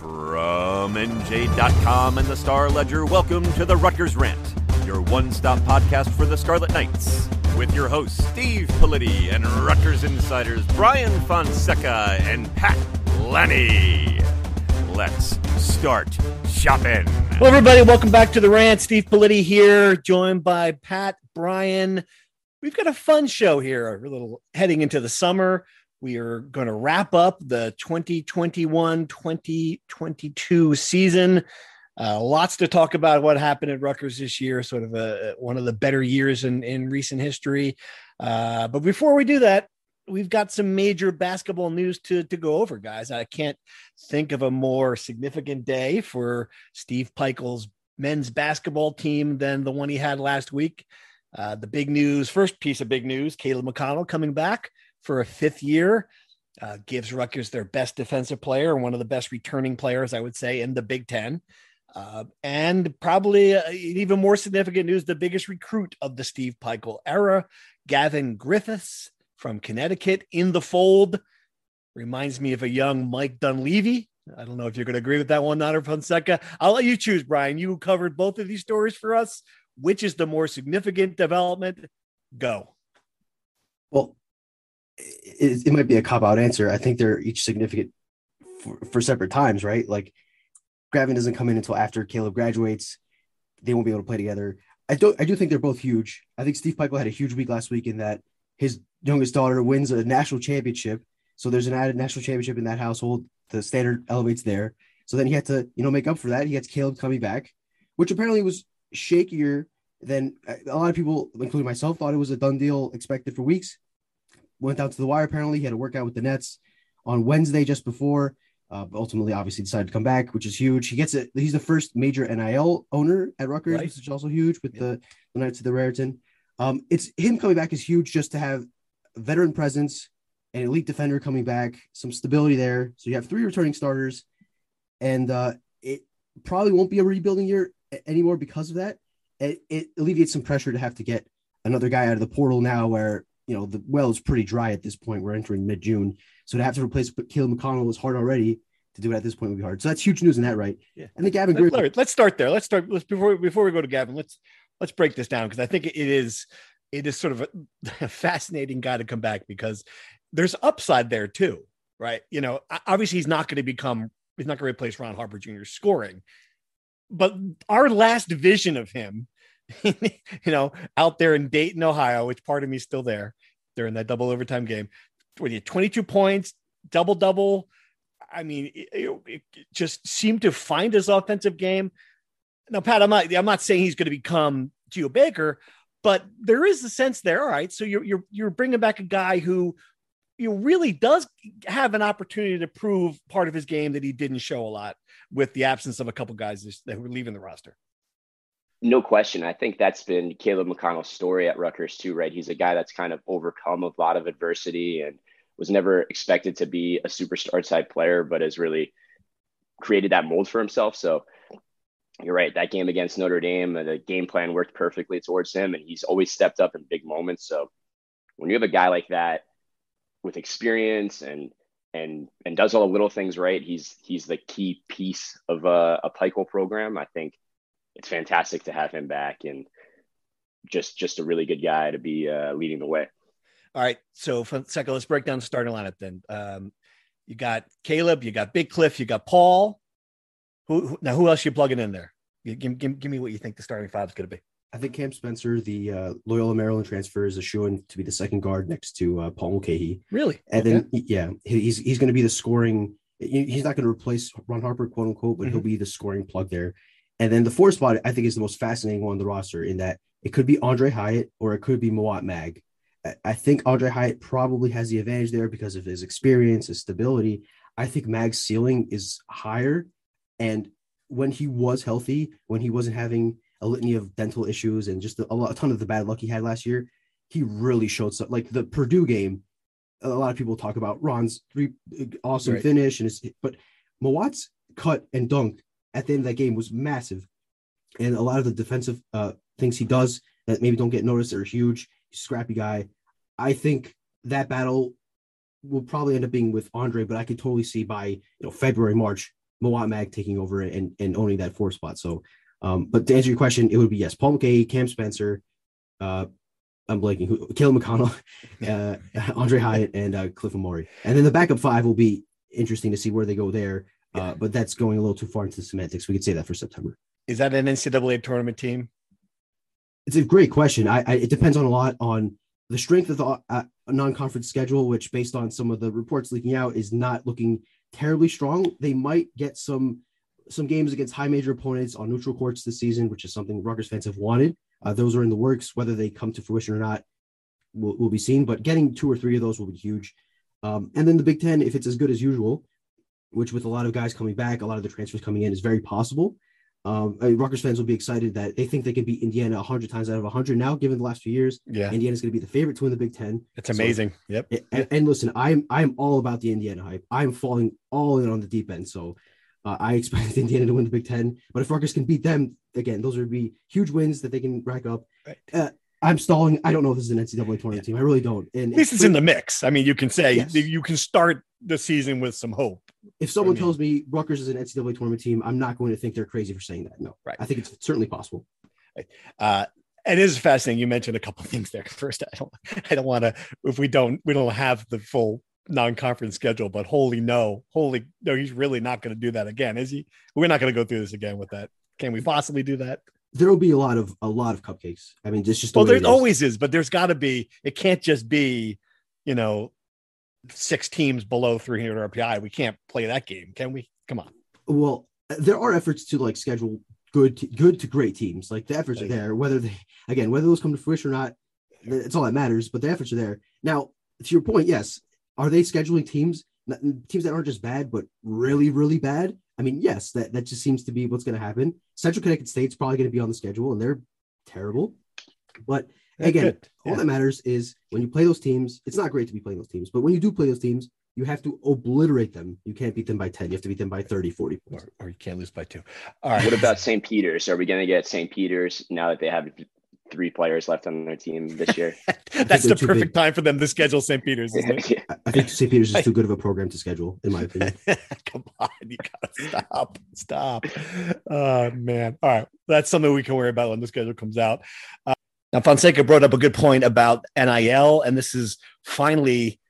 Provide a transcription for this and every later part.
From NJ.com and the Star Ledger, welcome to the Rutgers Rant, your one-stop podcast for the Scarlet Knights. With your hosts, Steve Politi and Rutgers insiders Brian Fonseca and Pat Lanni. Let's start shopping. Hello, everybody. Welcome back to the rant. Steve Politi here, joined by Pat, Brian. We've got a fun show here. A little heading into the summer. We are going to wrap up the 2021 2022 season. Uh, lots to talk about what happened at Rutgers this year, sort of a, one of the better years in, in recent history. Uh, but before we do that, we've got some major basketball news to, to go over, guys. I can't think of a more significant day for Steve Pikiell's men's basketball team than the one he had last week. Uh, the big news, first piece of big news Caleb McConnell coming back for a fifth year. Uh, gives Rutgers their best defensive player, and one of the best returning players, I would say, in the Big Ten. Uh, and probably uh, even more significant news the biggest recruit of the Steve Pikiell era, Gavin Griffiths from Connecticut, in the fold. Reminds me of a young Mike Dunleavy. I don't know if you're going to agree with that one, Nader Fonseca. I'll let you choose, Brian. You covered both of these stories for us. Which is the more significant development? Go. Well, it, it might be a cop out answer. I think they're each significant for, for separate times, right? Like Gavin doesn't come in until after Caleb graduates. They won't be able to play together. I don't. I do think they're both huge. I think Steve Pikiell had a huge week last week in that his youngest daughter wins a national championship. So there's an added national championship in that household. The standard elevates there. So then he had to, you know, make up for that. He gets Caleb coming back, which apparently was shakier than uh, a lot of people, including myself, thought it was a done deal expected for weeks went down to the wire. Apparently, he had a workout with the Nets on Wednesday just before. Uh, ultimately, obviously, decided to come back, which is huge. He gets it. He's the first major NIL owner at Rutgers, right. which is also huge with yeah. the, the Knights of the Raritan. Um, it's him coming back is huge just to have veteran presence, an elite defender coming back, some stability there. So you have three returning starters, and uh, it probably won't be a rebuilding year anymore because of that. It, it alleviates some pressure to have to get another guy out of the portal now, where you know the well is pretty dry at this point. We're entering mid June, so to have to replace Caleb McConnell was hard already. To do it at this point would be hard. So that's huge news in that, right? Yeah. And the Gavin Let, Griffin. Let's start there. Let's start. Let's before before we go to Gavin. Let's let's break this down because I think it is it is sort of a, a fascinating guy to come back because there's upside there too, right? You know, obviously he's not going to become he's not going to replace Ron Harper Jr. scoring, but our last vision of him you know, out there in Dayton, Ohio, which part of me is still there during that double overtime game. With you 22 points, double double. I mean, it, it, just seemed to find his offensive game. Now, Pat, I'm not I'm not saying he's going to become Geo Baker, but there is a sense there. All right, so you're you're you're bringing back a guy who you really does have an opportunity to prove part of his game that he didn't show a lot with the absence of a couple guys that were leaving the roster. No question. I think that's been Caleb McConnell's story at Rutgers too, right? He's a guy that's kind of overcome a lot of adversity and was never expected to be a superstar type player, but has really created that mold for himself. So you're right. That game against Notre Dame, uh, the game plan worked perfectly towards him, and he's always stepped up in big moments. So when you have a guy like that with experience and and and does all the little things right, he's he's the key piece of a, a Pikiell program. I think it's fantastic to have him back and just just a really good guy to be uh, leading the way. All right, so Fonseca, let's break down the starting lineup then. Um, you got Caleb, you got Big Cliff, you got Paul, Who, who now? Who else you plugging in there? Give, give, give me what you think the starting five is going to be. I think Cam Spencer, the uh, Loyola Maryland transfer, is a shoe to be the second guard next to uh, Paul Mulcahy. Really? And okay. then yeah, he's he's going to be the scoring. He's not going to replace Ron Harper, quote unquote, but mm-hmm. he'll be the scoring plug there. And then the fourth spot, I think, is the most fascinating one on the roster in that it could be Andre Hyatt or it could be Mawot Mag. I think Andre Hyatt probably has the advantage there because of his experience, his stability. I think Mag's ceiling is higher. And when he was healthy, when he wasn't having a litany of dental issues and just a, a ton of the bad luck he had last year, he really showed some like the Purdue game. A lot of people talk about Ron's three uh, awesome right. finish and his, but Mawot's cut and dunk at the end of that game was massive. And a lot of the defensive uh, things he does that maybe don't get noticed are huge. He's scrappy guy. I think that battle will probably end up being with Andre, but I could totally see by you know February, March, Mawot Mag taking over and, and owning that four spot. So, um, but to answer your question, it would be yes, Paul Mulcahy, Cam Spencer, uh, I'm blanking, who, Caleb McConnell, uh, Andre Hyatt, and uh, Cliff Omoruyi. And then the backup five will be interesting to see where they go there. Uh, but that's going a little too far into the semantics. We could say that for September. Is that an NCAA tournament team? It's a great question. I, I it depends on a lot on the strength of the uh, non-conference schedule, which based on some of the reports leaking out is not looking terribly strong. They might get some some games against high major opponents on neutral courts this season, which is something Rutgers fans have wanted. Uh, those are in the works. Whether they come to fruition or not will, will be seen. But getting two or three of those will be huge. Um, and then the Big Ten, if it's as good as usual, which with a lot of guys coming back, a lot of the transfers coming in is very possible. Um, I mean, Rutgers fans will be excited that they think they can beat Indiana 100 times out of 100 now, given the last few years. Yeah, Indiana's going to be the favorite to win the Big Ten. It's amazing. So, yep. And, and, listen, I'm I'm all about the Indiana hype. I'm falling all in on the deep end. So uh, I expect Indiana to win the Big Ten. But if Rutgers can beat them again, those would be huge wins that they can rack up. Right. Uh, I'm stalling. I don't know if this is an NCAA tournament team. I really don't. And at least it's, it's in the mix. I mean, you can say yes. you can start the season with some hope. If someone I mean, tells me Rutgers is an NCAA tournament team, I'm not going to think they're crazy for saying that. No, right. I think it's certainly possible. Uh, it is fascinating. You mentioned a couple things there. First, I don't, I don't want to. If we don't, we don't have the full non-conference schedule. But holy no, holy no, he's really not going to do that again, is he? We're not going to go through this again with that. Can we possibly do that? There will be a lot of a lot of cupcakes. I mean, just just well, there always is, but there's got to be. It can't just be, you know, six teams below 300 RPI. We can't play that game, can we? Come on. Well, there are efforts to like schedule good, to, good to great teams. Like the efforts are there. Whether they, again, whether those come to fruition or not, it's all that matters. But the efforts are there. Now, to your point, yes, are they scheduling teams, teams that aren't just bad, but really, really bad? I mean, yes, that that just seems to be what's going to happen. Central Connecticut State's probably going to be on the schedule, and they're terrible. But Again, all that matters is when you play those teams, it's not great to be playing those teams, but when you do play those teams, you have to obliterate them. You can't beat them by 10. You have to beat them by 30, 40 points. Or, or you can't lose by two. All right. What about St. Peter's? Are we going to get St. Peter's now that they have three players left on their team this year? That's the perfect big. time for them to schedule St. Peter's, isn't it? yeah. I think St. Peter's is too good of a program to schedule, in my opinion. Come on, you gotta stop. Stop. Oh man. All right. That's something we can worry about when the schedule comes out. Uh, now, Fonseca brought up a good point about NIL, and this is finally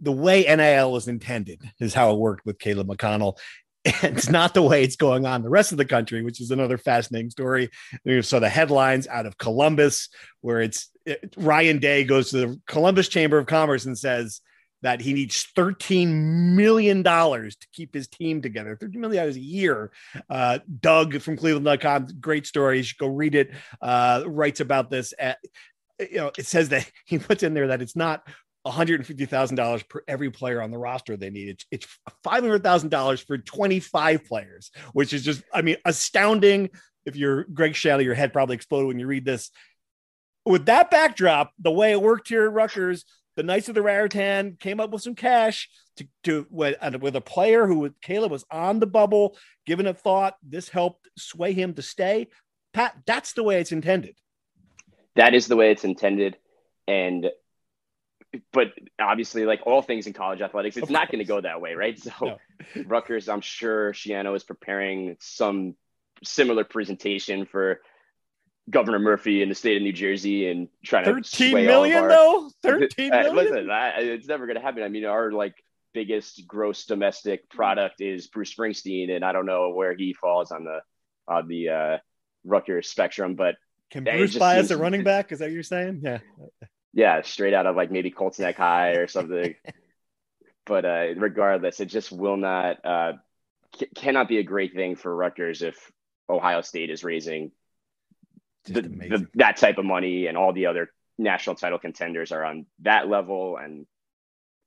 the way NIL was intended, is how it worked with Caleb McConnell. It's not the way it's going on the rest of the country, which is another fascinating story. Saw the headlines out of Columbus, where it's it, Ryan Day goes to the Columbus Chamber of Commerce and says, that he needs $13 million to keep his team together. $13 million a year. Uh, Doug from Cleveland.com, great story. You should go read it. Uh, writes about this. At, you know, it says that he puts in there that it's not $150,000 per every player on the roster they need. It's, it's $500,000 for 25 players, which is just, I mean, astounding. If you're Greg Schiano, your head probably exploded when you read this. With that backdrop, the way it worked here at Rutgers, the Knights of the Raritan came up with some cash to, to with, with a player who Caleb was on the bubble, given a thought. This helped sway him to stay. Pat, that's the way it's intended. That is the way it's intended. And but obviously, like all things in college athletics, it's not going to go that way, right? So, no. Rutgers, I'm sure Schiano is preparing some similar presentation for Governor Murphy in the state of New Jersey and trying to 13 million our, though 13 million? listen I, it's never going to happen I mean our like biggest gross domestic product is Bruce Springsteen, and I don't know where he falls on the on the uh, Rutgers spectrum, but can Bruce buy us a running back? Is that what you're saying? Yeah. Yeah, straight out of like maybe Colts Neck High or something. but uh, regardless, it just will not uh, c- cannot be a great thing for Rutgers if Ohio State is raising the, the, that type of money and all the other national title contenders are on that level and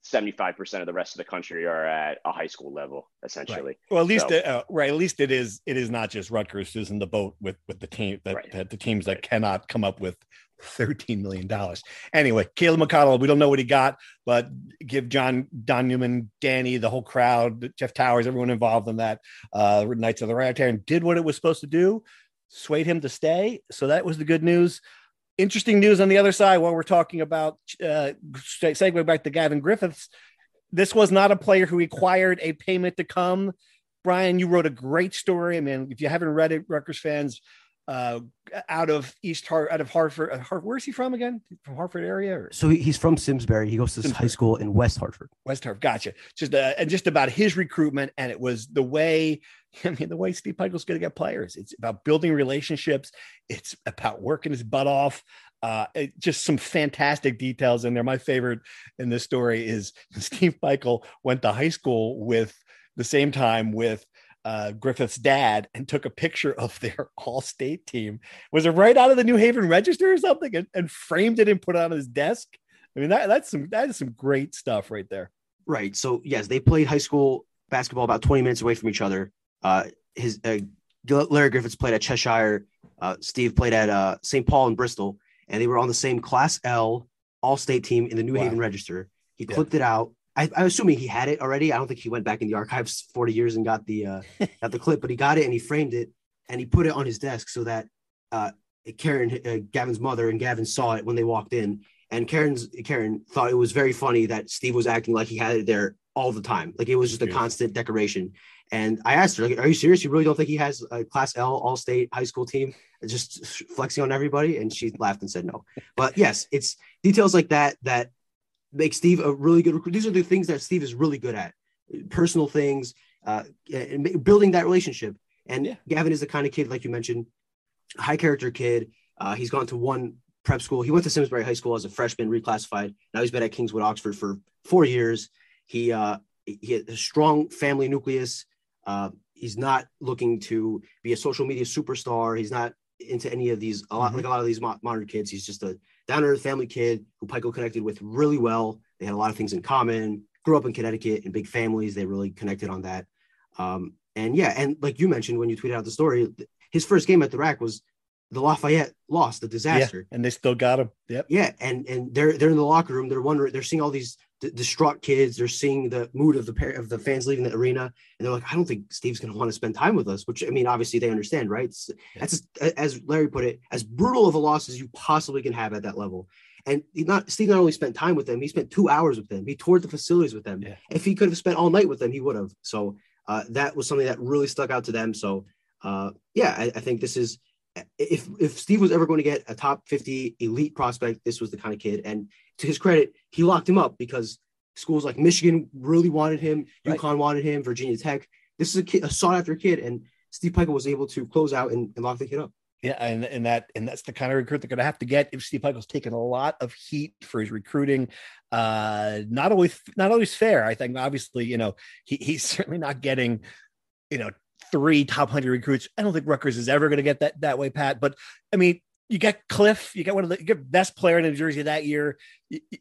75% of the rest of the country are at a high school level essentially right. well at least so, it, uh, right at least it is it is not just Rutgers who's in the boat with with the team that, right. that the teams that right. cannot come up with 13 million dollars anyway Caleb McConnell we don't know what he got but give John Don Newman Danny the whole crowd Jeff Towers everyone involved in that uh Knights of the Raritan did what it was supposed to do swayed him to stay so that was the good news interesting news on the other side while we're talking about uh, segue back to Gavin Griffiths. This was not a player who required a payment to come. Brian, you wrote a great story. I mean, if you haven't read it, Rutgers fans, uh, out of East Hart, out of Hartford, uh, Hart, where's he from again? From Hartford area? Or? So he's from Simsbury. He goes to Simsbury. high school in West Hartford. West Hartford, gotcha. Just uh, and just about his recruitment, and it was the way. I mean, the way Steve Pikiell's going to get players. It's about building relationships. It's about working his butt off. Uh, it, just some fantastic details in there. My favorite in this story is Steve Pikiell went to high school with the same time with uh, Griffith's dad and took a picture of their all state team. Was it right out of the New Haven Register or something and, and framed it and put it on his desk? I mean, that, that's some that is some great stuff right there. Right. So yes, they played high school basketball about 20 minutes away from each other. Uh, his uh, Larry Griffiths played at Cheshire. Uh, Steve played at uh, St. Paul and Bristol, and they were on the same Class L All State team in the New wow. Haven Register. He yeah. clipped it out, I, am assuming he had it already. I don't think he went back in the archives 40 years and got the uh, got the clip, but he got it and he framed it and he put it on his desk so that uh, Karen, uh, Gavin's mother, and Gavin saw it when they walked in. And Karen's Karen thought it was very funny that Steve was acting like he had it there all the time, like it was just a constant decoration. And I asked her, like, "Are you serious? You really don't think he has a Class L All State high school team just flexing on everybody?" And she laughed and said no. But yes, it's details like that that make Steve a really good recruit. These are the things that Steve is really good at personal things, uh, and building that relationship. And yeah. Gavin is the kind of kid, like you mentioned, high character kid. Uh, he's gone to one prep school. He went to Simsbury High School as a freshman, reclassified. Now he's been at Kingswood Oxford for four years. He uh, he has a strong family nucleus. Uh, he's not looking to be a social media superstar. He's not into any of these. A lot mm-hmm. like a lot of these modern kids. He's just a down to earth family kid who Pikiell connected with really well. They had a lot of things in common. Grew up in Connecticut in big families. They really connected on that. Um, and yeah, and like you mentioned when you tweeted out the story, his first game at the rack was the Lafayette lost, the disaster, yeah, and they still got him. Yep. Yeah, and and they're they're in the locker room. They're wondering. They're seeing all these distraught kids. They're seeing the mood of the pair of the fans leaving the arena, and they're like, I don't think Steve's going to want to spend time with us. Which I mean, obviously they understand, right? It's. That's as Larry put it, as brutal of a loss as you possibly can have at that level. And he not Steve not only spent time with them, he spent two hours with them. He toured the facilities with them. Yeah. If he could have spent all night with them, he would have. So uh, that was something that really stuck out to them. So uh, yeah, I, I think this is if if Steve was ever going to get a top 50 elite prospect, this was the kind of kid. And to his credit, he locked him up because schools like Michigan really wanted him, right. UConn wanted him, Virginia Tech. This is a, kid, a sought after kid, and Steve Pikiell was able to close out and, and lock the kid up. Yeah, and, and that and that's the kind of recruit they're going to have to get. If Steve Pikiell's taken a lot of heat for his recruiting, uh, not always not always fair. I think obviously, you know, he, he's certainly not getting, you know, three top hundred recruits. I don't think Rutgers is ever going to get that that way, Pat. But I mean, you get Cliff, you get one of the best player in New Jersey that year.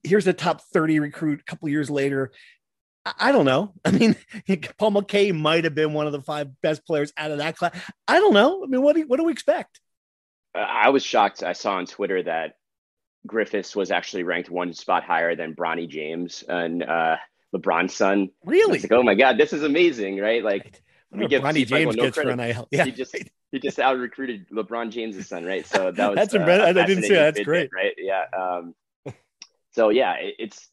Here's the top 30 recruit a couple years later. I don't know. I mean, Paul Mulcahy might have been one of the five best players out of that class. I don't know. I mean, what do, what do we expect? I was shocked. I saw on Twitter that Griffiths was actually ranked one spot higher than Bronny James and uh, LeBron's son. Really? Like, oh my God, this is amazing, right? Like we give Bronny James no gets credit. for NIL. Yeah, he just he just out recruited LeBron James' son, right? So that was that's uh, I didn't see that. That's great, right? Yeah. Um, so yeah, it, it's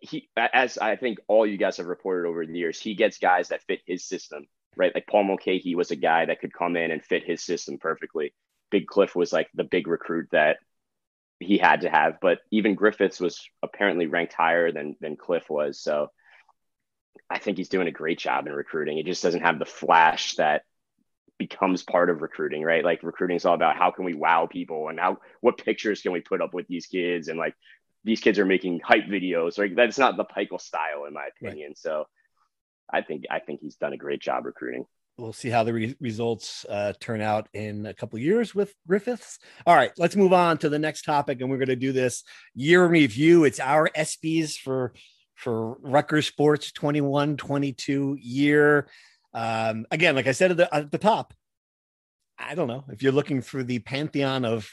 he as I think all you guys have reported over the years, he gets guys that fit his system, right? Like Paul Mulcahy was a guy that could come in and fit his system perfectly. Big Cliff was like the big recruit that he had to have, but even Griffiths was apparently ranked higher than than Cliff was. So I think he's doing a great job in recruiting. He just doesn't have the flash that becomes part of recruiting, right? Like recruiting is all about how can we wow people and how what pictures can we put up with these kids and like these kids are making hype videos. Like that's not the Pikiell style in my opinion. Right. So I think I think he's done a great job recruiting. We'll see how the re- results uh, turn out in a couple years with Griffiths. All right, let's move on to the next topic, and we're going to do this year review. It's our ESPYs for for Rutgers Sports 21 22 year. Um, again, like I said at the, at the top, I don't know if you're looking for the pantheon of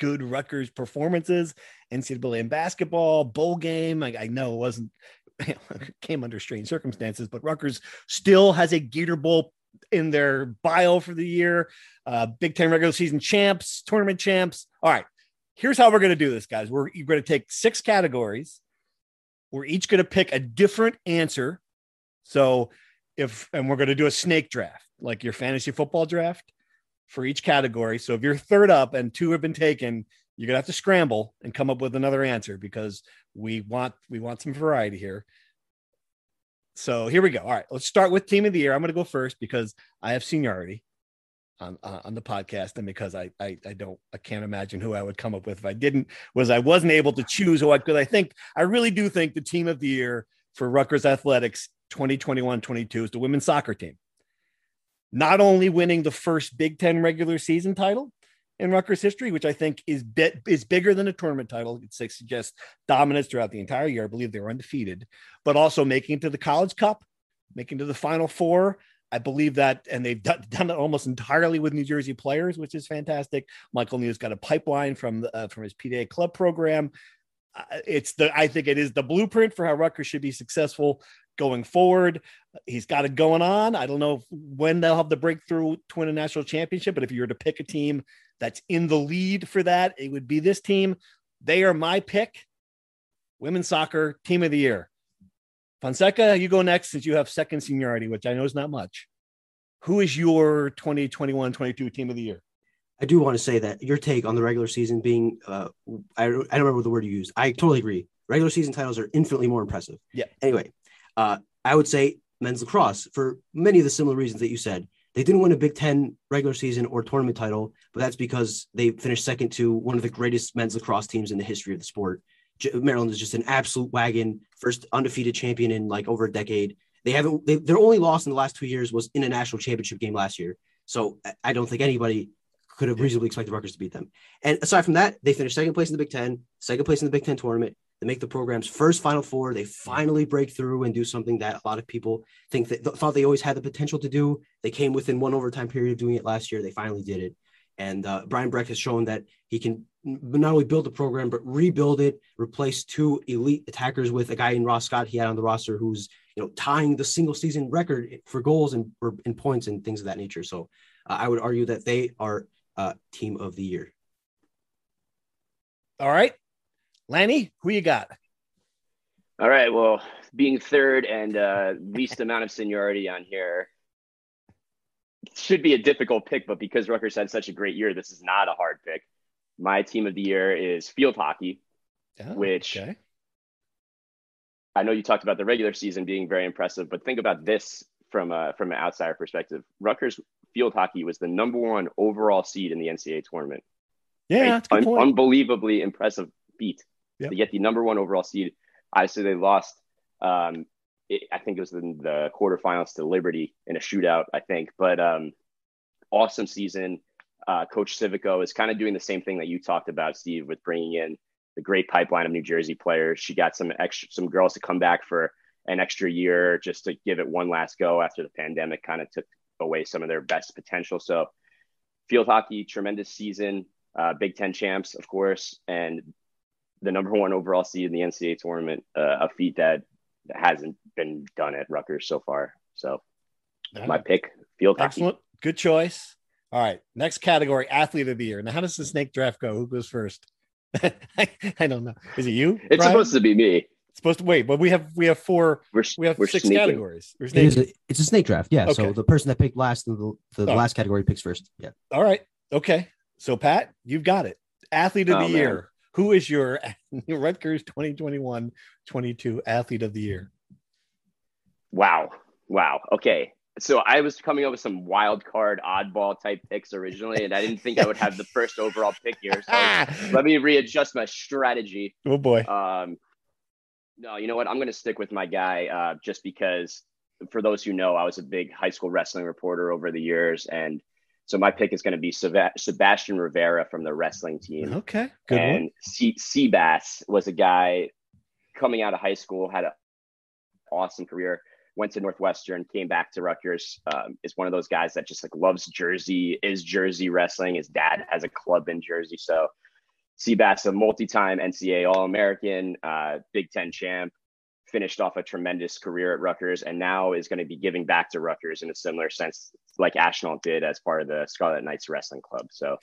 good Rutgers performances, NCAA in basketball, bowl game. I, I know it wasn't came under strange circumstances, but Rutgers still has a Gator Bowl in their bio for the year. Uh, Big Ten regular season champs, tournament champs. All right, here's how we're going to do this, guys. We're going to take six categories we're each going to pick a different answer. So if, and we're going to do a snake draft, like your fantasy football draft for each category. So if you're third up and two have been taken, you're going to have to scramble and come up with another answer because we want, we want some variety here. So here we go. All right, let's start with team of the year. I'm going to go first because I have seniority on uh, on the podcast and because I, I I don't I can't imagine who I would come up with if I didn't was I wasn't able to choose who I because I think I really do think the team of the year for Rutgers Athletics 2021-22 is the women's soccer team. Not only winning the first Big Ten regular season title in Rutgers history, which I think is bit is bigger than a tournament title. It suggests dominance throughout the entire year. I believe they were undefeated, but also making it to the College Cup, making to the Final Four, I believe that, and they've done, done, it almost entirely with New Jersey players, which is fantastic. Mike O'Neill's got a pipeline from the, uh, from his PDA club program. Uh, it's the I think it is the blueprint for how Rutgers should be successful going forward. He's got it going on. I don't know when they'll have the breakthrough to win a national championship, but if you were to pick a team that's in the lead for that, it would be this team. They are my pick. Women's soccer team of the year. Fonseca, you go next since you have second seniority, which I know is not much. Who is your 2021 22 team of the year? I do want to say that your take on the regular season being, uh, I, I don't remember the word you used. I totally agree. Regular season titles are infinitely more impressive. Yeah. Anyway, uh, I would say men's lacrosse for many of the similar reasons that you said. They didn't win a Big Ten regular season or tournament title, but that's because they finished second to one of the greatest men's lacrosse teams in the history of the sport. Maryland is just an absolute wagon, first undefeated champion in like over a decade. They haven't, they, their only loss in the last two years was in a national championship game last year. So I don't think anybody could have reasonably expected Rutgers to beat them. And aside from that, they finished second place in the Big Ten, second place in the Big Ten tournament. They make the program's first Final Four. They finally break through and do something that a lot of people think that thought they always had the potential to do. They came within one overtime period of doing it last year. They finally did it. And uh, Brian Brecht has shown that he can not only build the program but rebuild it, replace two elite attackers with a guy in Ross Scott he had on the roster who's you know tying the single season record for goals and for, in points and things of that nature. So uh, I would argue that they are uh, team of the year. All right, Lanni, who you got? All right. Well, being third and uh, least amount of seniority on here should be a difficult pick, but because Rutgers had such a great year, this is not a hard pick. My team of the year is field hockey, oh, which okay. I know you talked about the regular season being very impressive, but think about this from a, from an outsider perspective. Rutgers field hockey was the number one overall seed in the NCAA tournament. Yeah? Un- unbelievably impressive feat yep. to get the number one overall seed. Obviously, they lost. Um, I think it was in the quarterfinals to Liberty in a shootout. I think, but um, awesome season uh, Coach Civico is kind of doing the same thing that you talked about, Steve, with bringing in the great pipeline of New Jersey players. She got some extra, some girls to come back for an extra year just to give it one last go after the pandemic kind of took away some of their best potential. So, field hockey, tremendous season, uh, Big Ten champs, of course, and the number one overall seed in the NCAA tournament, uh, a feat that hasn't been done at Rutgers so far. So, my pick, field hockey. Excellent. Good choice. All right. Next category, athlete of the year. Now, how does the snake draft go? Who goes first? I, I, don't know. Is it you? It's Brian? supposed to be me. It's supposed to wait, but we have we have four. We're, we have six sneaking. categories. It is a, it's a snake draft. Yeah. Okay. So the person that picked last in the, the oh. last category picks first. Yeah. All right. Okay. So Pat, you've got it. Athlete of oh, the man. year. Who is your Rutgers 2021-22 athlete of the year? Wow. Wow. Okay. So I was coming up with some wild card, oddball type picks originally, and I didn't think I would have the first overall pick here. So let me readjust my strategy. Oh boy. Um, no, you know what? I'm going to stick with my guy uh, just because, for those who know, I was a big high school wrestling reporter over the years, and so my pick is going to be Sebastian Rivera from the wrestling team. Okay, good and C- Seabass was a guy coming out of high school, had an awesome career went to Northwestern, came back to Rutgers. Um, is one of those guys that just like loves Jersey, is Jersey wrestling. His dad has a club in Jersey, so Seabass, a multi-time NCAA All-American, uh, Big Ten champ, finished off a tremendous career at Rutgers, and now is going to be giving back to Rutgers in a similar sense, like Ashnault did as part of the Scarlet Knights Wrestling Club. So,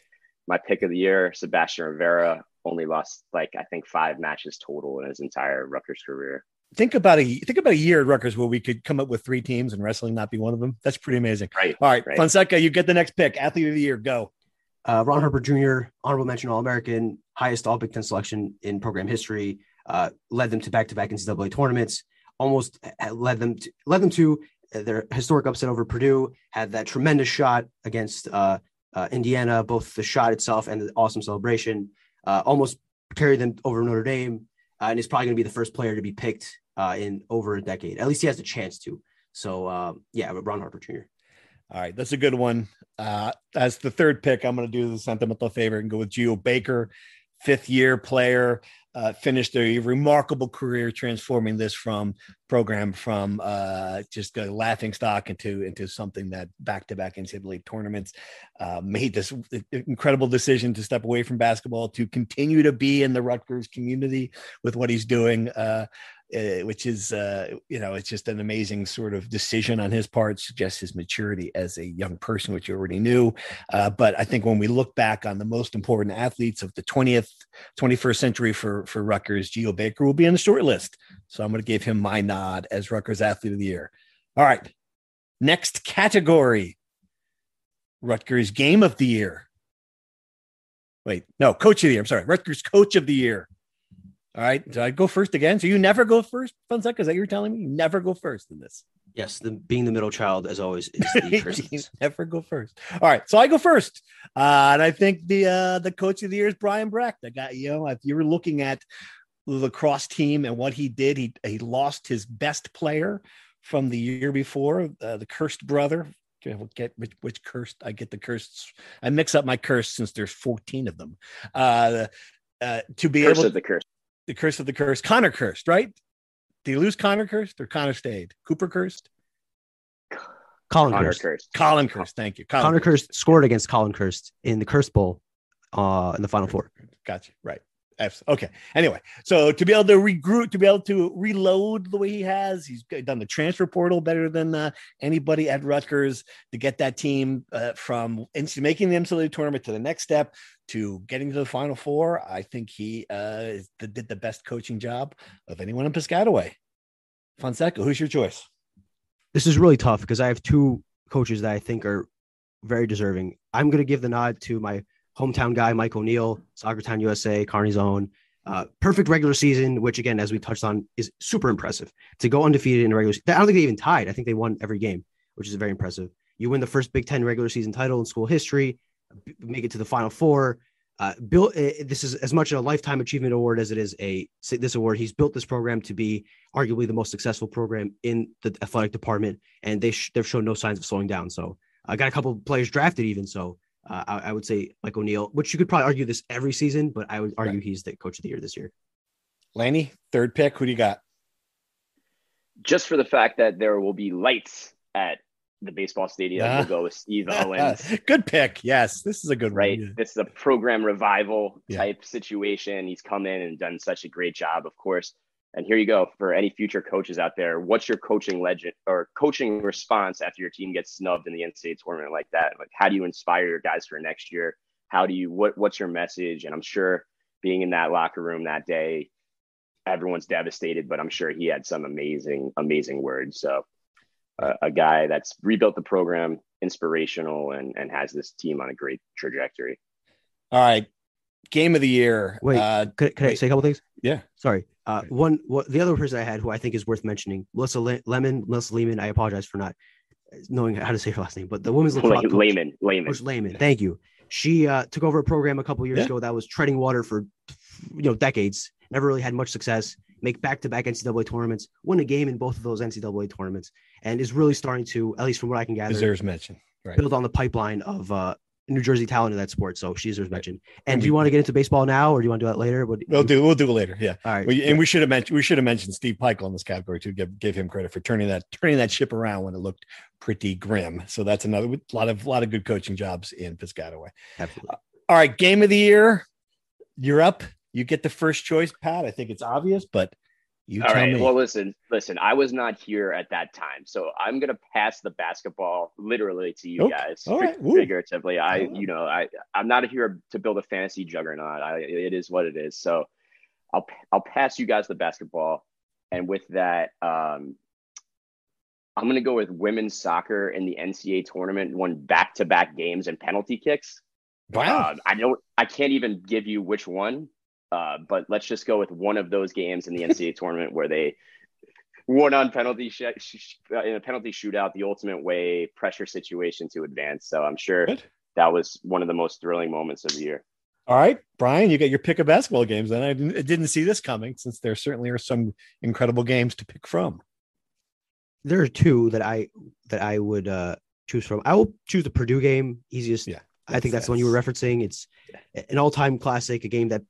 my pick of the year, Sebastian Rivera, only lost like I think five matches total in his entire Rutgers career think about a think about a year at Rutgers where we could come up with three teams and wrestling not be one of them. That's pretty amazing. Right. All right, right. Fonseca, you get the next pick. Athlete of the year, go. Uh, Ron Harper Jr., honorable mention All American, highest All Big Ten selection in program history. Uh, led them to back-to-back NCAA tournaments. Almost led them to, led them to their historic upset over Purdue. Had that tremendous shot against uh, uh Indiana, both the shot itself and the awesome celebration. Uh, almost carried them over Notre Dame, uh, and is probably going to be the first player to be picked uh, in over a decade. At least he has a chance to. So uh, yeah, Ron Harper Jr. All right, that's a good one. Uh, as the third pick, I'm going to do the sentimental favor and go with Geo Baker, fifth year player uh, finished a remarkable career transforming this from program from uh, just a laughing stock into into something that back to back NCAA tournaments uh, made this incredible decision to step away from basketball to continue to be in the Rutgers community with what he's doing. Uh, which is uh, you know it's just an amazing sort of decision on his part suggests his maturity as a young person which you already knew. Uh, but i think when we look back on the most important athletes of the 20th 21st century for for Rutgers Geo Baker will be on the short list. So i'm going to give him my nod as Rutgers athlete of the year. All right next category. Rutgers game of the year. Wait no coach of the year i'm sorry Rutgers coach of the year all right. So I go first again. So you never go first, Fonseca? Is that you're telling me? You never go first in this. Yes, the being the middle child, as always, is the curse. never go first. All right, so I go first, uh, and I think the uh, the coach of the year is Brian Brecht. I got you know if you were looking at the lacrosse team and what he did, he he lost his best player from the year before, uh, the Kirst brother. Get which, which Kirst? I get the Kirst. I mix up my curse since there's 14 of them. Uh, uh, to be curse able of the curse the curse of the curse. Connor Kirst, right? Did he lose Connor Kirst or Connor stayed? Cooper Kirst? Colin Connor Kirst. Kirst. Colin Kirst. Thank you. Colin Connor Kirst scored against Colin Kirst in the Kirst Bowl uh, in the Final Four. Gotcha. Right. Okay. Anyway, so to be able to regroup, to be able to reload the way he has, he's done the transfer portal better than uh, anybody at Rutgers to get that team uh, from making the NCAA tournament to the next step to getting to the Final Four. I think he uh, did the best coaching job of anyone in Piscataway. Fonseca, who's your choice? This is really tough because I have two coaches that I think are very deserving. I'm going to give the nod to my hometown guy, Mike O'Neill, Soccer Town USA, Kearny's own. Uh, perfect regular season, which again, as we touched on, is super impressive. To go undefeated in a regular I don't think they even tied. I think they won every game, which is very impressive. You win the first Big Ten regular season title in school history, make it to the Final Four. Uh, built uh, this is as much a lifetime achievement award as it is a this award. He's built this program to be arguably the most successful program in the athletic department, and they sh- they've shown no signs of slowing down. So I got a couple players drafted even. So uh, I, I, would say Mike O'Neill, which you could probably argue this every season, but I would argue right. he's the coach of the year this year. Lanni, third pick. Who do you got? Just for the fact that there will be lights at the baseball stadium, we'll go with Steve Owens. good pick. Yes, this is a good right. One, yeah. This is a program revival type yeah. situation. He's come in and done such a great job. Of course, and here you go for any future coaches out there. What's your coaching legend or coaching response after your team gets snubbed in the NCAA tournament like that? Like, how do you inspire your guys for next year? How do you what What's your message? And I'm sure being in that locker room that day, everyone's devastated, but I'm sure he had some amazing, amazing words. So, uh, a guy that's rebuilt the program, inspirational, and and has this team on a great trajectory. All right, game of the year. Wait, uh, Could, could I say a couple things? Yeah. Sorry. Uh, one, what, the other person I had who I think is worth mentioning, Melissa Le- Lemon, Melissa Lehman. I apologize for not knowing how to say her last name, but the woman's lacrosse Lay- coach, layman, layman. Coach Lehman. Thank you. She uh, took over a program a couple years Yeah. ago that was treading water for you know decades. Never really had much success. Make back-to-back NCAA tournaments, win a game in both of those NCAA tournaments, and is really starting to, at least from what I can gather, deserves mention. Right. build on the pipeline of uh, New Jersey talent in that sport. So she deserves mention. And do you want to get into baseball now, or do you want to do that later? What, We'll do. We'll do it later. Yeah. All right. We, and we should have mentioned we should have mentioned Steve Pikiell in this category to give give him credit for turning that turning that ship around when it looked pretty grim. So that's another a lot of lot of good coaching jobs in Piscataway. Absolutely. Uh, all right, game of the year. You're up. You get the first choice, Pat. I think it's obvious, but you All right. me. Well, listen, listen. I was not here at that time, so I'm gonna pass the basketball literally to you Okay. guys, All right. Woo. figuratively. I, you know, I, I'm not here to build a fantasy juggernaut. I, it is what it is. So, I'll, I'll pass you guys the basketball, and with that, um, I'm gonna go with women's soccer in the NCAA tournament, won back-to-back games and penalty kicks. wow. Uh, I don't. I can't even give you which one, uh, but let's just go with one of those games in the NCAA tournament where they won on penalty sh- sh- uh, in a penalty shootout, the ultimate way pressure situation to advance. So I'm sure Good. that was one of the most thrilling moments of the year. All right, Brian, you got your pick of basketball games. Then I didn't, I didn't see this coming, since there certainly are some incredible games to pick from. There are two that I that I would uh, choose from. I will choose the Purdue game. Easiest. Yeah, I think that's the one you were referencing. It's an all-time classic, a game that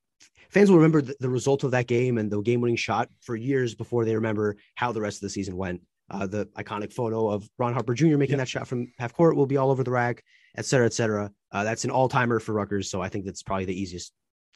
fans will remember the, the result of that game and the game-winning shot for years before they remember how the rest of the season went. Uh, the iconic photo of Ron Harper Jr. making Yeah. that shot from half court will be all over the rack, et cetera, et cetera. Uh, that's an all-timer for Rutgers, so I think that's probably the easiest.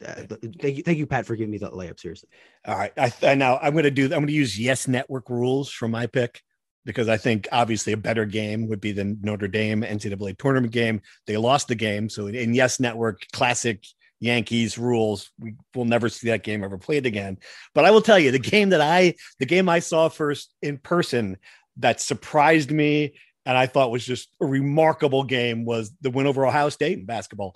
Uh, thank you, thank you, Pat, for giving me the layup. Seriously, All right. I, I now I'm going to do. I'm going to use Yes Network rules for my pick because I think obviously a better game would be the Notre Dame NCAA tournament game. They lost the game, so in Yes Network classic Yankees rules, we will never see that game ever played again. But I will tell you, the game that I the game I saw first in person that surprised me and I thought was just a remarkable game was the win over Ohio State in basketball.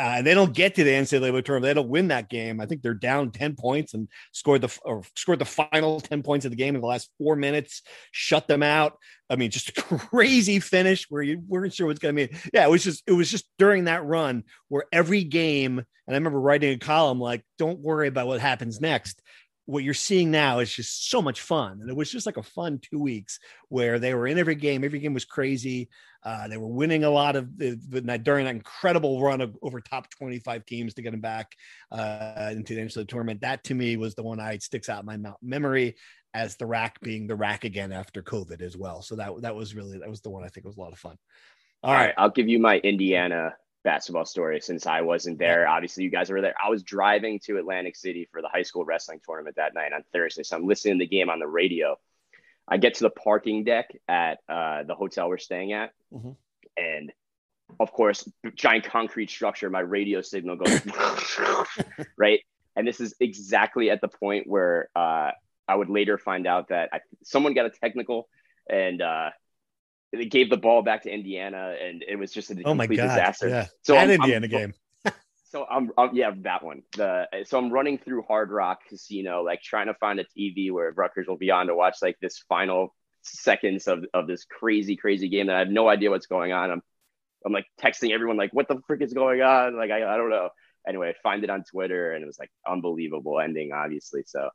Uh, and they don't get to the NCAA tournament. They don't win that game. I think they're down 10 points and scored the or scored the final 10 points of the game in the last four minutes, shut them out. I mean, just a crazy finish where you weren't sure what's going to be. Yeah, it was just it was just during that run where every game, and I remember writing a column like, "Don't worry about what happens next." What you're seeing now is just so much fun, and it was just like a fun two weeks where they were in every game. Every game was crazy. Uh, they were winning a lot of the, the during that incredible run of over top 25 teams to get them back uh, into the NCAA tournament. That to me was the one I sticks out in my memory as the rack being the rack again after COVID as well. So that that was really that was the one I think was a lot of fun. All right, I'll give you my Indiana basketball story since I wasn't there. Obviously, you guys were there. I was driving to Atlantic City for the high school wrestling tournament that night on Thursday. So I'm listening to the game on the radio. I get to the parking deck at uh, the hotel we're staying at. Mhm. And of course, giant concrete structure, my radio signal goes right. And this is exactly at the point where uh, I would later find out that I, someone got a technical and uh, they gave the ball back to Indiana, and it was just a oh my complete god, disaster. yeah, So that I'm- I'm- Indiana game. So I'm, I'm yeah that one. The so I'm running through Hard Rock Casino, like trying to find a TV where Rutgers will be on to watch like this final seconds of of this crazy crazy game that I have no idea what's going on. I'm I'm like texting everyone like what the frick is going on? Like I I don't know. Anyway, I find it on Twitter and it was like unbelievable ending, obviously. So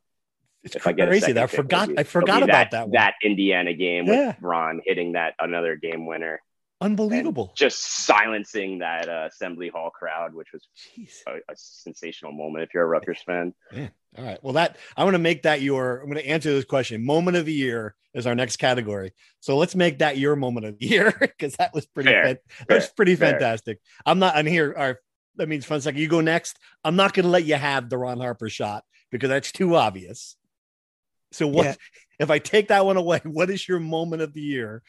It's if I get crazy. that I forgot. I forgot about that, one. that Indiana game Yeah. with Ron hitting that another game winner, Unbelievable. just silencing that uh, Assembly Hall crowd, which was a, a sensational moment if you're a Rutgers fan. Man. All right. Well, that I want to make that your. I'm going to answer this question. Moment of the year is our next category. So let's make that your moment of the year because that was pretty. Fair. fan- that was pretty Fair. fantastic. I'm not. I'm here. All right. That means Fonseca. You go next. I'm not going to let you have the Ron Harper shot because that's too obvious. So what Yeah. if I take that one away? What is your moment of the year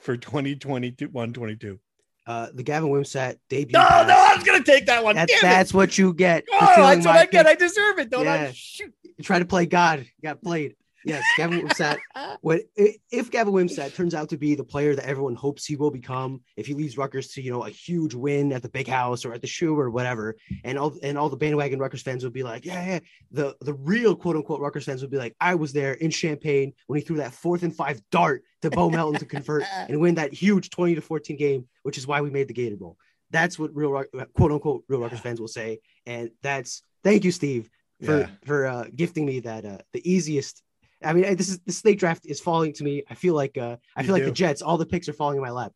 for 2022? 122. uh, the Gavin Wimsatt debut. No, pass. no, I was going to take that one. That's, that's what you get. Oh, that's what I get. I deserve it, don't I? Yeah. Shoot. You try to play God, you got played. Yes, Gavin Wimsatt. When if Gavin Wimsatt turns out to be the player that everyone hopes he will become, if he leads Rutgers to you know a huge win at the Big House or at the Shoe or whatever, and all and all the bandwagon Rutgers fans would be like, yeah, yeah. The the real quote unquote Rutgers fans would be like, I was there in Champaign when he threw that fourth and five dart to Bo Melton to convert and win that huge twenty to fourteen game, which is why we made the Gator Bowl. That's what real quote unquote real Rutgers fans will say, and that's thank you, Steve, for Yeah. for uh, gifting me that uh, the easiest. I mean, this is the snake draft is falling to me. I feel like uh, I You feel like do. the Jets. All the picks are falling in my lap.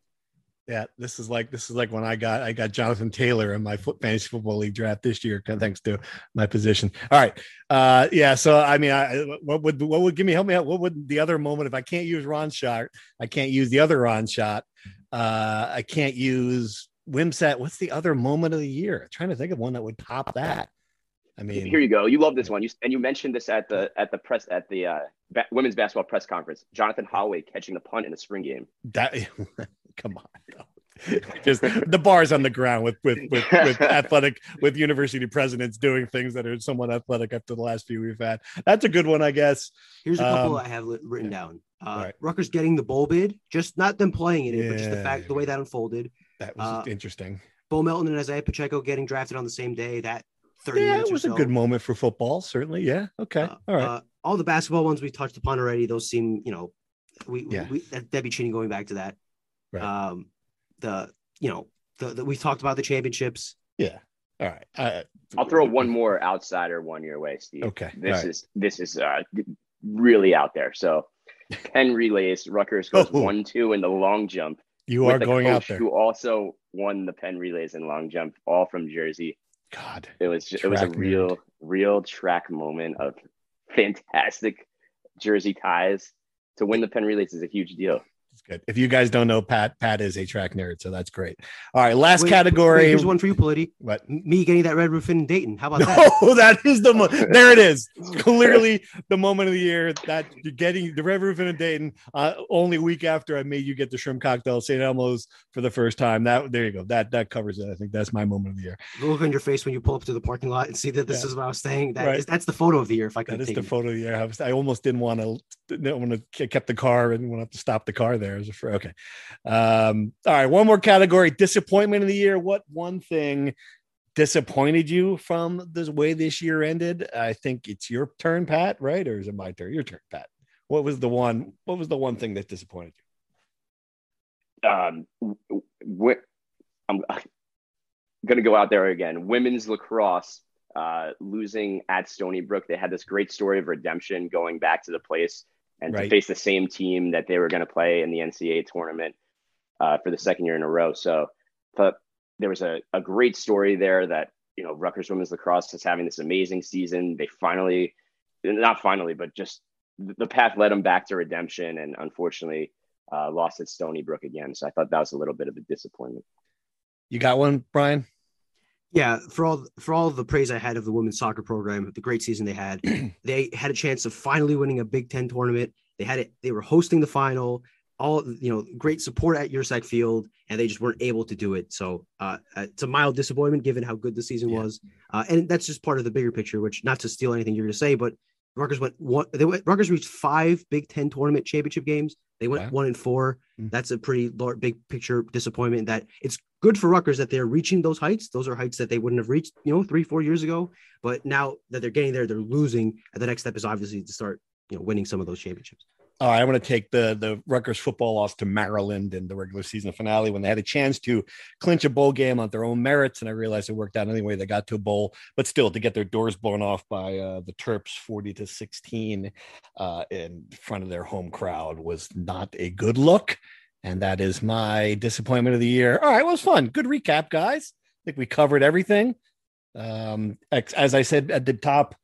Yeah, this is like this is like when I got I got Jonathan Taylor in my fantasy football league draft this year, thanks to my position. All right, uh, yeah. So I mean, I what would what would give me help me out? What would the other moment if I can't use Ron shot? I can't use the other Ron shot. Uh, I can't use Wimsatt. What's the other moment of the year? I'm trying to think of one that would top that. I mean, Here you go. You love this one. You and you mentioned this at the at the press at the uh, ba- women's basketball press conference. Jonathan Holloway catching the punt in the spring game. that come on. Just the bars on the ground with with with, with athletic with university presidents doing things that are somewhat athletic after the last few we've had. That's a good one, I guess. Here's a couple Um, I have lit- written down. Uh, all right. Rutgers getting the bowl bid, just not them playing in it, but just the fact the way that unfolded. That was Uh, interesting. Bo Melton and Isaiah Pacheco getting drafted on the same day. That thirty Yeah, minutes it was or a good moment for football. Certainly. Yeah. Okay. Uh, All right. uh, all the basketball ones we touched upon already. Those seem, you know, we, Yeah. we that, that'd be cheating going back to that. Right. Um, the you know the, the we talked about the championships. yeah. All right. Uh, I'll throw one more outsider one your way, Steve. Okay, This all right. is this is uh, really out there. So, Penn relays. Rutgers goes Oh. one two in the long jump. You are going out coach there. Who also won the Penn relays in long jump, all from Jersey. God. It was just, it was a nerd. real real track moment of fantastic Jersey ties. To win the Penn relays is a huge deal. Good. If you guys don't know, Pat, Pat is a track nerd, so that's great. All right. Last Wait, category. wait, here's one for you, Politi. What? Me getting that red roof in Dayton. How about that? No, that is the mo- there it is. Clearly the moment of the year that you're getting the Red Roof in Dayton. Uh, only week after I made you get the shrimp cocktail at St. Elmo's for the first time. That there you go. That that covers it. I think that's my moment of the year. The look on your face when you pull up to the parking lot and see that this Yeah. is what I was saying. That Right. is- that's the photo of the year. If I could That is the it. photo of the year. I, was, I almost didn't want to. Didn't want to kept the car and want to have to stop the car there. A, fr- okay. Um, all right. One more category: disappointment of the year. What one thing disappointed you from the way this year ended? I think it's your turn, Pat. Right, or is it my turn? Your turn, Pat. What was the one? What was the one thing that disappointed you? um, w- w- I'm going to go out there again. Women's lacrosse uh, losing at Stony Brook. They had this great story of redemption going back to the place and Right. to face the same team that they were going to play in the NCAA tournament uh, for the second year in a row. So, but there was a, a great story there that, you know, Rutgers women's lacrosse is having this amazing season. They finally, not finally, but just the path led them back to redemption. And unfortunately, uh, lost at Stony Brook again. So I thought that was a little bit of a disappointment. You got one, Brian? Yeah, for all for all the praise I had of the women's soccer program, the great season they had, they had a chance of finally winning a Big Ten tournament. They had it. They were hosting the final. All you know, great support at Yurcak Field, and they just weren't able to do it. So uh, it's a mild disappointment given how good the season Yeah. was, uh, and that's just part of the bigger picture. Which, not to steal anything you're going to say, but Rutgers went one. They went. Rutgers reached five Big Ten tournament championship games. They went Wow. one and four. Mm. That's a pretty large, big picture disappointment. That it's good for Rutgers that they're reaching those heights. Those are heights that they wouldn't have reached, you know, three, four years ago. But now that they're getting there, they're losing. And the next step is obviously to start, you know, winning some of those championships. All right, I'm going to take the the Rutgers football loss to Maryland in the regular season finale when they had a chance to clinch a bowl game on their own merits, and I realized it worked out anyway. They got to a bowl, but still to get their doors blown off by uh, the Terps, 40 to 16, uh, in front of their home crowd was not a good look, and that is my disappointment of the year. All right, well, it was fun. Good recap, guys. I think we covered everything. Um, as I said at the top,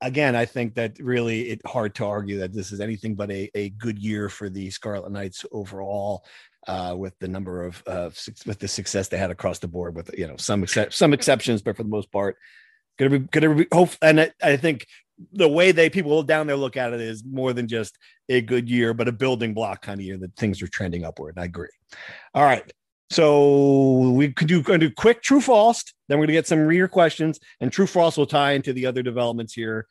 again, I think that really it's hard to argue that this is anything but a, a good year for the Scarlet Knights overall, uh, with the number of uh, with the success they had across the board. With you know some excep- some exceptions, but for the most part, gonna be gonna be hope. And I, I think the way they people down there look at it is more than just a good year, but a building block kind of year that things are trending upward. I agree. All right. So we could do do quick true false. Then we're going to get some reader questions, and true false will tie into the other developments here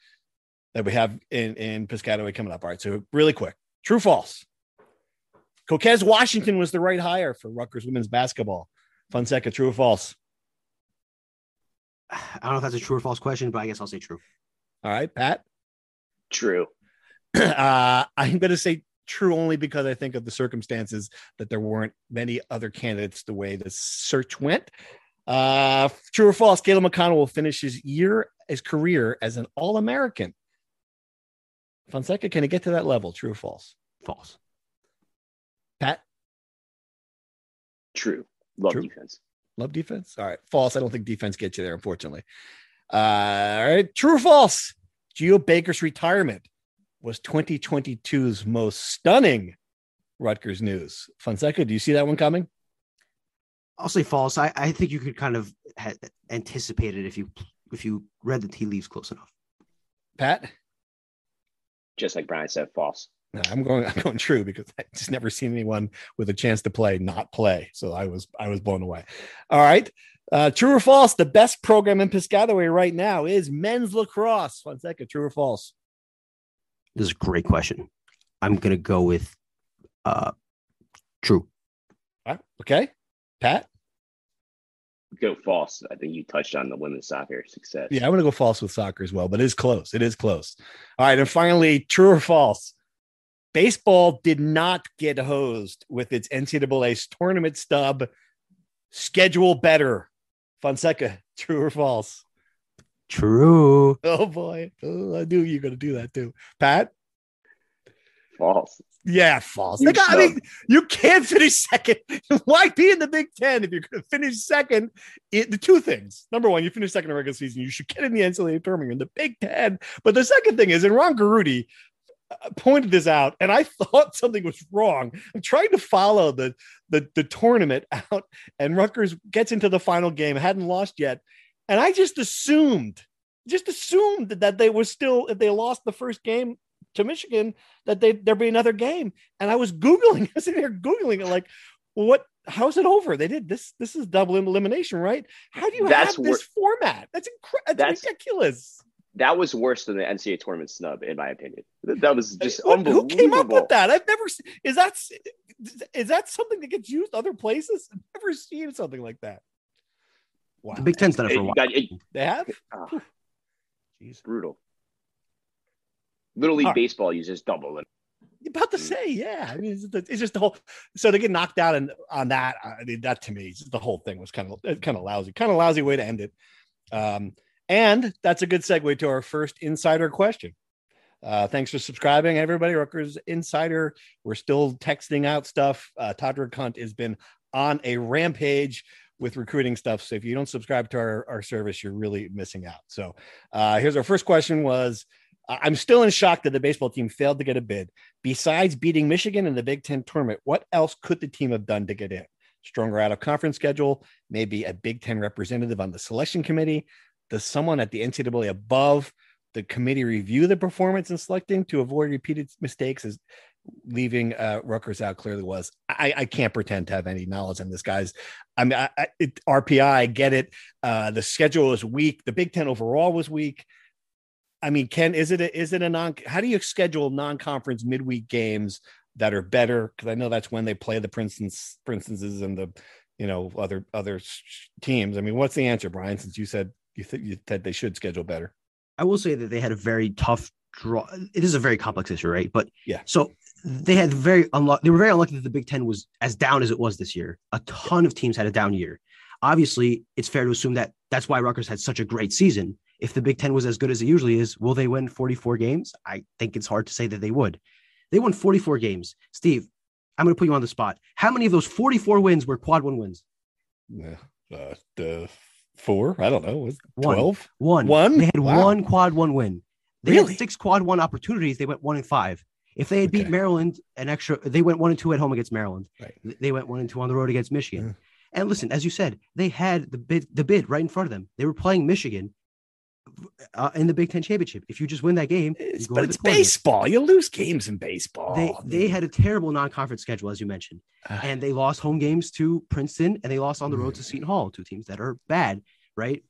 that we have in in Piscataway coming up. All right, so really quick, true false. Coquese Washington was the right hire for Rutgers women's basketball. Fonseca, true or false? I don't know if that's a true or false question, but I guess I'll say true. All right, Pat. True. Uh, I'm going to say true only because I think of the circumstances that there weren't many other candidates the way the search went. Uh, true or false? Caleb McConnell will finish his year, his career as an All American. Fonseca, can he get to that level? True or false? False. Pat, True. Love True. defense. love defense. All right, false. I don't think defense gets you there, unfortunately. Uh, all right, true or false? Geo Baker's retirement was 2022's most stunning Rutgers news. Fonseca, do you see that one coming? I'll say false. I, I think you could kind of ha- anticipate it if you if you read the tea leaves close enough. Pat, Just like Brian said, false. no, I'm going. I'm going true because I just never seen anyone with a chance to play not play. So I was I was blown away. All right, uh, true or false? The best program in Piscataway right now is men's lacrosse. Fonseca, true or false? This is a great question. I'm gonna go with uh true. All right, okay, Pat. Go false. I think you touched on the women's soccer success. Yeah, I'm going to go false with soccer as well, but it is close. It is close. All right. And finally, true or false? Baseball did not get hosed with its NCAA tournament stub. Schedule better. Fonseca, true or false? True. Oh boy. Oh, I knew you were going to do that too. Pat? False. Yeah, false. You got- I mean, you can't finish second. Why be in the Big Ten if you're going to finish second? It, the two things. Number one, you finish second in regular season. You should get in the NCAA tournament. You're in the Big Ten. But the second thing is, and Ron Garuti Uh, pointed this out, and I thought something was wrong. I'm trying to follow the the the tournament out, and Rutgers gets into the final game, hadn't lost yet, and I just assumed, just assumed that they were still if they lost the first game to Michigan that they there'd be another game. And I was googling, I was sitting there googling it, like, what? How's it over? They did this. This is double elimination, right? How do you That's have this format? That's incredible. That's, That's- ridiculous. That was worse than the NCAA tournament snub, in my opinion. That that was just What- unbelievable. who came up with that? I've never. se- Is that is that something that gets used other places? I've never seen something like that. Wow, The Big Ten's done it for a while. got- it- they have. ah, Jeez. brutal. Little League All right. Baseball uses double. And about to say, yeah. I mean, it's, the- it's just the whole. So to get knocked out and on that, I mean, that to me, the whole thing was kind of kind of lousy, kind of lousy way to end it. Um, and that's a good segue to our first insider question. Uh, thanks for subscribing, everybody. Rutgers Insider. We're still texting out stuff. Uh, Todrick Hunt has been on a rampage with recruiting stuff. So if you don't subscribe to our, our service, you're really missing out. So uh, here's our first question was I'm still in shock that the baseball team failed to get a bid. Besides beating Michigan in the Big Ten tournament, what else could the team have done to get in? Stronger out of conference schedule, maybe a Big Ten representative on the selection committee. Does someone at the NCAA above the committee review the performance in selecting to avoid repeated mistakes? As leaving uh, Rutgers out clearly was. I, I can't pretend to have any knowledge on this, guys. I mean, I, I, it, RPI, I get it. Uh, the schedule is weak. The Big Ten overall was weak. I mean, Ken, is it a, is it a non? How do you schedule non-conference midweek games that are better? Because I know that's when they play the Princeton's, Princeton's, and the you know other other teams. I mean, what's the answer, Brian? Since you said you think you said they should schedule better. I will say that they had a very tough draw. It is a very complex issue, right? But Yeah. so they had very unlucky. They were very unlucky that the Big Ten was as down as it was this year. A ton of teams had a down year. Obviously, it's fair to assume that that's why Rutgers had such a great season. If the Big Ten was as good as it usually is, will they win 44 games? I think it's hard to say that they would. They won 44 games. Steve, I'm going to put you on the spot. How many of those 44 wins were quad one wins? Yeah, uh, the four. I don't know. Was twelve? One. One? They had Wow. one quad one win. They Really? had six quad one opportunities. They went one and five. If they had beat Maryland an extra, they went one and two at home against Maryland. Right. They went one and two on the road against Michigan. Yeah. And listen, as you said, they had the bid the bid right in front of them. They were playing Michigan uh, in the Big Ten championship. If you just win that game, It's, you go but it's baseball. You lose games in baseball. They they had a terrible non-conference schedule, as you mentioned, Ah. and they lost home games to Princeton, and they lost on the road to Seton Hall, two teams that are bad, right?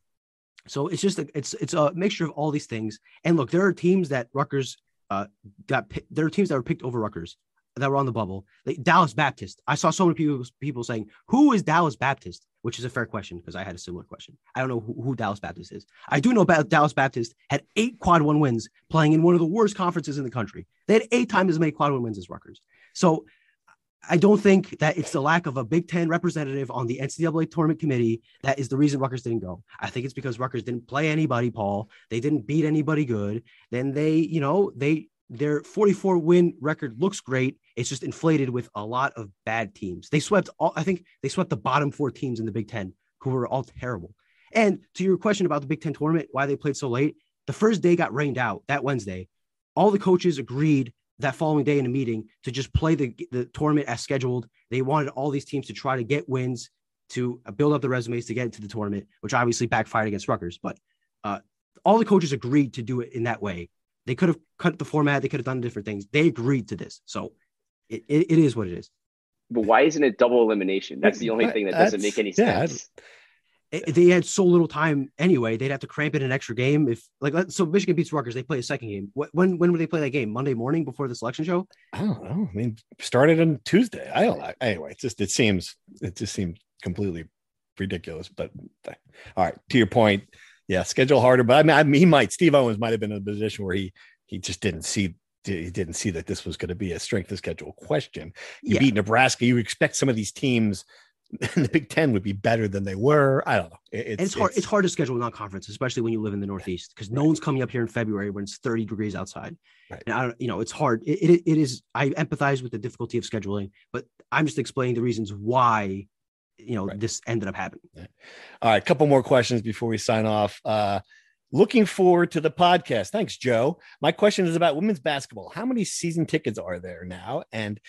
So it's just a, it's it's a mixture of all these things. And look, there are teams that Rutgers uh, got. There are teams that were picked over Rutgers that were on the bubble. Like Dallas Baptist. I saw so many people people saying, "Who is Dallas Baptist?" Which is a fair question because I had a similar question. I don't know who, who Dallas Baptist is. I do know about Dallas Baptist had eight quad one wins playing in one of the worst conferences in the country. They had eight times as many quad one wins as Rutgers. So I don't think that it's the lack of a Big Ten representative on the NCAA tournament committee that is the reason Rutgers didn't go. I think it's because Rutgers didn't play anybody, Paul. They didn't beat anybody good. Then they, you know, they their 44 win record looks great. It's just inflated with a lot of bad teams. They swept all, I think they swept the bottom four teams in the Big Ten who were all terrible. And to your question about the Big Ten tournament, why they played so late, the first day got rained out that Wednesday. All the coaches agreed that following day in a meeting to just play the, the tournament as scheduled. They wanted all these teams to try to get wins to build up the resumes to get into the tournament, which obviously backfired against Rutgers. But uh, all the coaches agreed to do it in that way. They could have cut the format. They could have done different things. They agreed to this. So it, it, it is what it is. But why isn't it double elimination? That's the only thing that doesn't make any sense. Yeah, it, they had so little time anyway. They'd have to cramp in an extra game if like so. Michigan beats Rutgers. They play a second game. When when would they play that game? Monday morning before the selection show? I don't know. I mean, started on Tuesday. I don't know. Anyway, it just it seems it just seemed completely ridiculous. But all right, to your point, yeah, schedule harder. But I mean, I mean, he might. Steve Owens might have been in a position where he he just didn't see he didn't see that this was going to be a strength of schedule question. You yeah. beat Nebraska. You expect some of these teams in the Big Ten would be better than they were. I don't know. It's, it's hard. It's, it's, hard to schedule non-conference, especially when you live in the Northeast, because no right. one's coming up here in February when it's 30 degrees outside. Right. And I don't, you know, it's hard. It, it, it is. I empathize with the difficulty of scheduling, but I'm just explaining the reasons why, you know, right. this ended up happening. All right, a couple more questions before we sign off. Uh, looking forward to the podcast. Thanks, Joe. My question is about women's basketball. How many season tickets are there now? And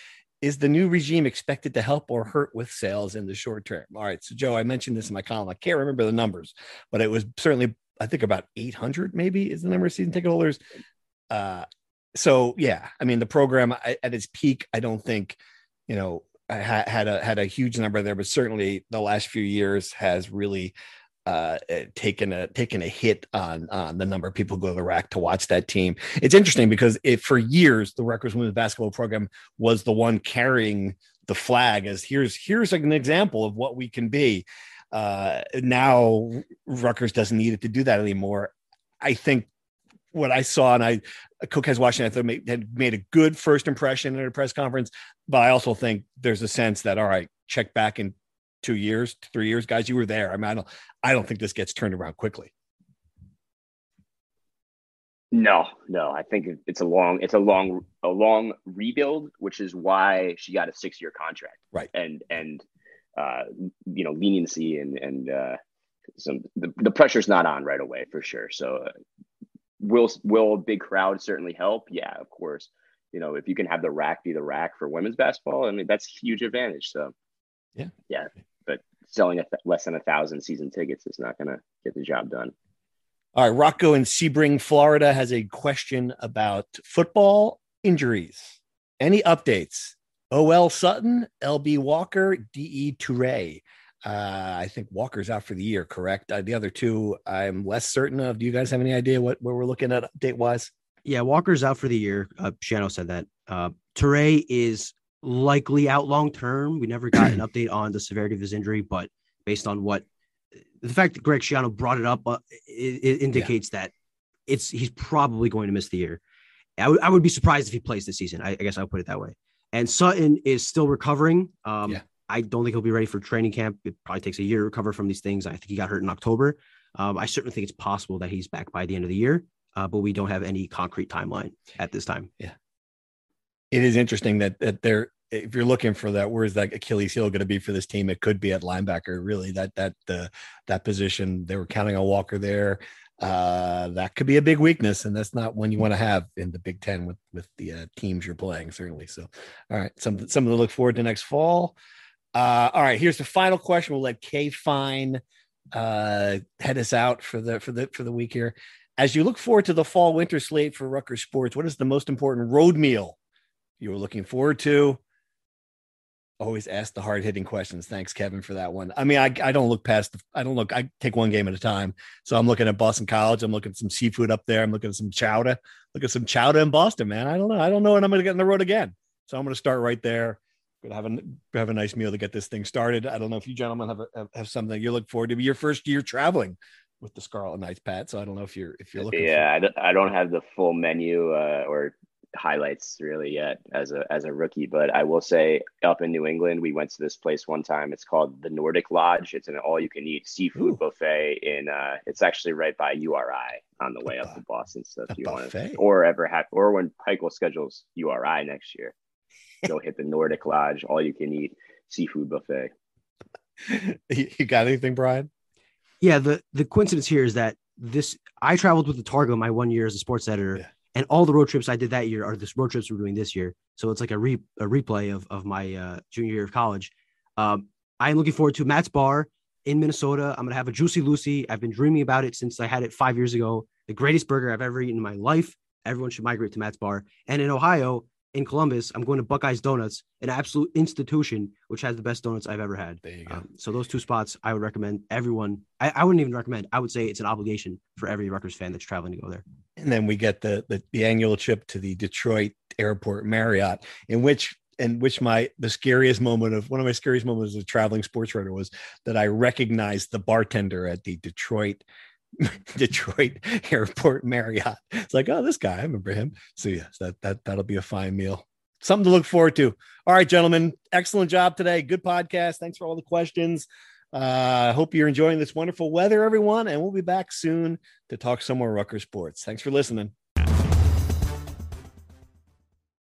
is the new regime expected to help or hurt with sales in the short term? All right. So, Joe, I mentioned this in my column. I can't remember the numbers, but it was certainly, I think, about 800 maybe is the number of season ticket holders. Uh, so, yeah, I mean, the program at its peak, I don't think, you know, had a had a huge number there, but certainly the last few years has really uh, eh, taken a taken a hit on on the number of people who go to the RAC to watch that team. It's interesting because it for years the Rutgers women's basketball program was the one carrying the flag as here's here's an example of what we can be. Uh, now Rutgers doesn't need it to do that anymore. I think what I saw and I Coquese Washington I thought had made a good first impression at a press conference, but I also think there's a sense that all right, check back in two years, three years, guys, you were there. I mean, I don't, I don't think this gets turned around quickly. No, no, I think it's a long, it's a long, a long rebuild, which is why she got a six-year contract, right? And and uh, you know, leniency and and uh, some the, the pressure's not on right away for sure. So, uh, will will a big crowd certainly help? Yeah, of course. You know, if you can have the RAC be the RAC for women's basketball, I mean, that's huge advantage. So, yeah, yeah, But selling a th- less than a thousand season tickets is not going to get the job done. All right, Rocco in Sebring, Florida has a question about football injuries. Any updates? OL Sutton, LB Walker, DE Toure. Uh, I think Walker's out for the year, correct? Uh, the other two, I'm less certain of. Do you guys have any idea what where we're looking at date wise? Yeah, Walker's out for the year. Uh, Schiano said that. Uh, Toure is likely out long term. We never got an update on the severity of his injury, but based on what the fact that Greg Schiano brought it up, uh, it, it, indicates yeah. that it's he's probably going to miss the year. I, w- I would be surprised if he plays this season. I, I guess I'll put it that way. And Sutton is still recovering. Um, yeah. I don't think he'll be ready for training camp. It probably takes a year to recover from these things. I think he got hurt in October. Um, I certainly think it's possible that he's back by the end of the year, uh, but we don't have any concrete timeline at this time. Yeah it is interesting that that they're if you're looking for that, where's that Achilles heel going to be for this team? It could be at linebacker. Really, that that the that position they were counting on Walker there. Uh, that could be a big weakness, and that's not one you want to have in the Big Ten with with the uh, teams you're playing. Certainly. So, all right, something something to look forward to next fall. Uh, all right, here's the final question. We'll let Kay Fine uh, head us out for the for the for the week here. As you look forward to the fall winter slate for Rutgers sports, what is the most important road meal you were looking forward to. always ask the hard hitting questions. Thanks, Kevin, for that one. I mean, I, I don't look past, the, I don't look, I take one game at a time. So I'm looking at Boston College. I'm looking at some seafood up there. I'm looking at some chowder. Look at some chowder in Boston, man. I don't know. I don't know when I'm going to get on the road again. So I'm going to start right there. To have a have a nice meal to get this thing started. I don't know if you gentlemen have a, have something you look forward to. Be your first year traveling with the Scarlet Knights, Pat. So I don't know if you're if you're looking. Yeah, for- I don't have the full menu uh, or highlights really yet as a as a rookie, but I will say up in New England, we went to this place one time. It's called the Nordic Lodge. It's an all you can eat seafood Ooh. buffet in uh it's actually right by URI on the way up to Boston. So if you want to or ever have or when Pikiell schedules URI next year, go hit the Nordic Lodge, all you can eat seafood buffet. you got anything, Brian? Yeah, the the coincidence here is that this I traveled with the Targum my one year as a sports editor. Yeah and all the road trips I did that year are the road trips we're doing this year. So it's like a re a replay of of my uh, junior year of college. Um, I am looking forward to Matt's Bar in Minnesota. I'm gonna have a Juicy Lucy. I've been dreaming about it since I had it five years ago. The greatest burger I've ever eaten in my life. Everyone should migrate to Matt's Bar. And in Ohio, in Columbus, I'm going to Buckeyes Donuts, an absolute institution which has the best donuts I've ever had. There you go. Um, so those two spots, I would recommend everyone. I, I, wouldn't even recommend. I would say it's an obligation for every Rutgers fan that's traveling to go there. And then we get the the, the annual trip to the Detroit Airport Marriott, in which in which my the scariest moment of one of my scariest moments as a traveling sports writer was that I recognized the bartender at the Detroit Detroit Airport Marriott. It's like, oh, this guy, I remember him. So yes, that that that'll be a fine meal. Something to look forward to. All right, gentlemen, excellent job today. Good podcast. Thanks for all the questions. I uh, hope you're enjoying this wonderful weather, everyone, and we'll be back soon to talk some more Rutgers sports. Thanks for listening.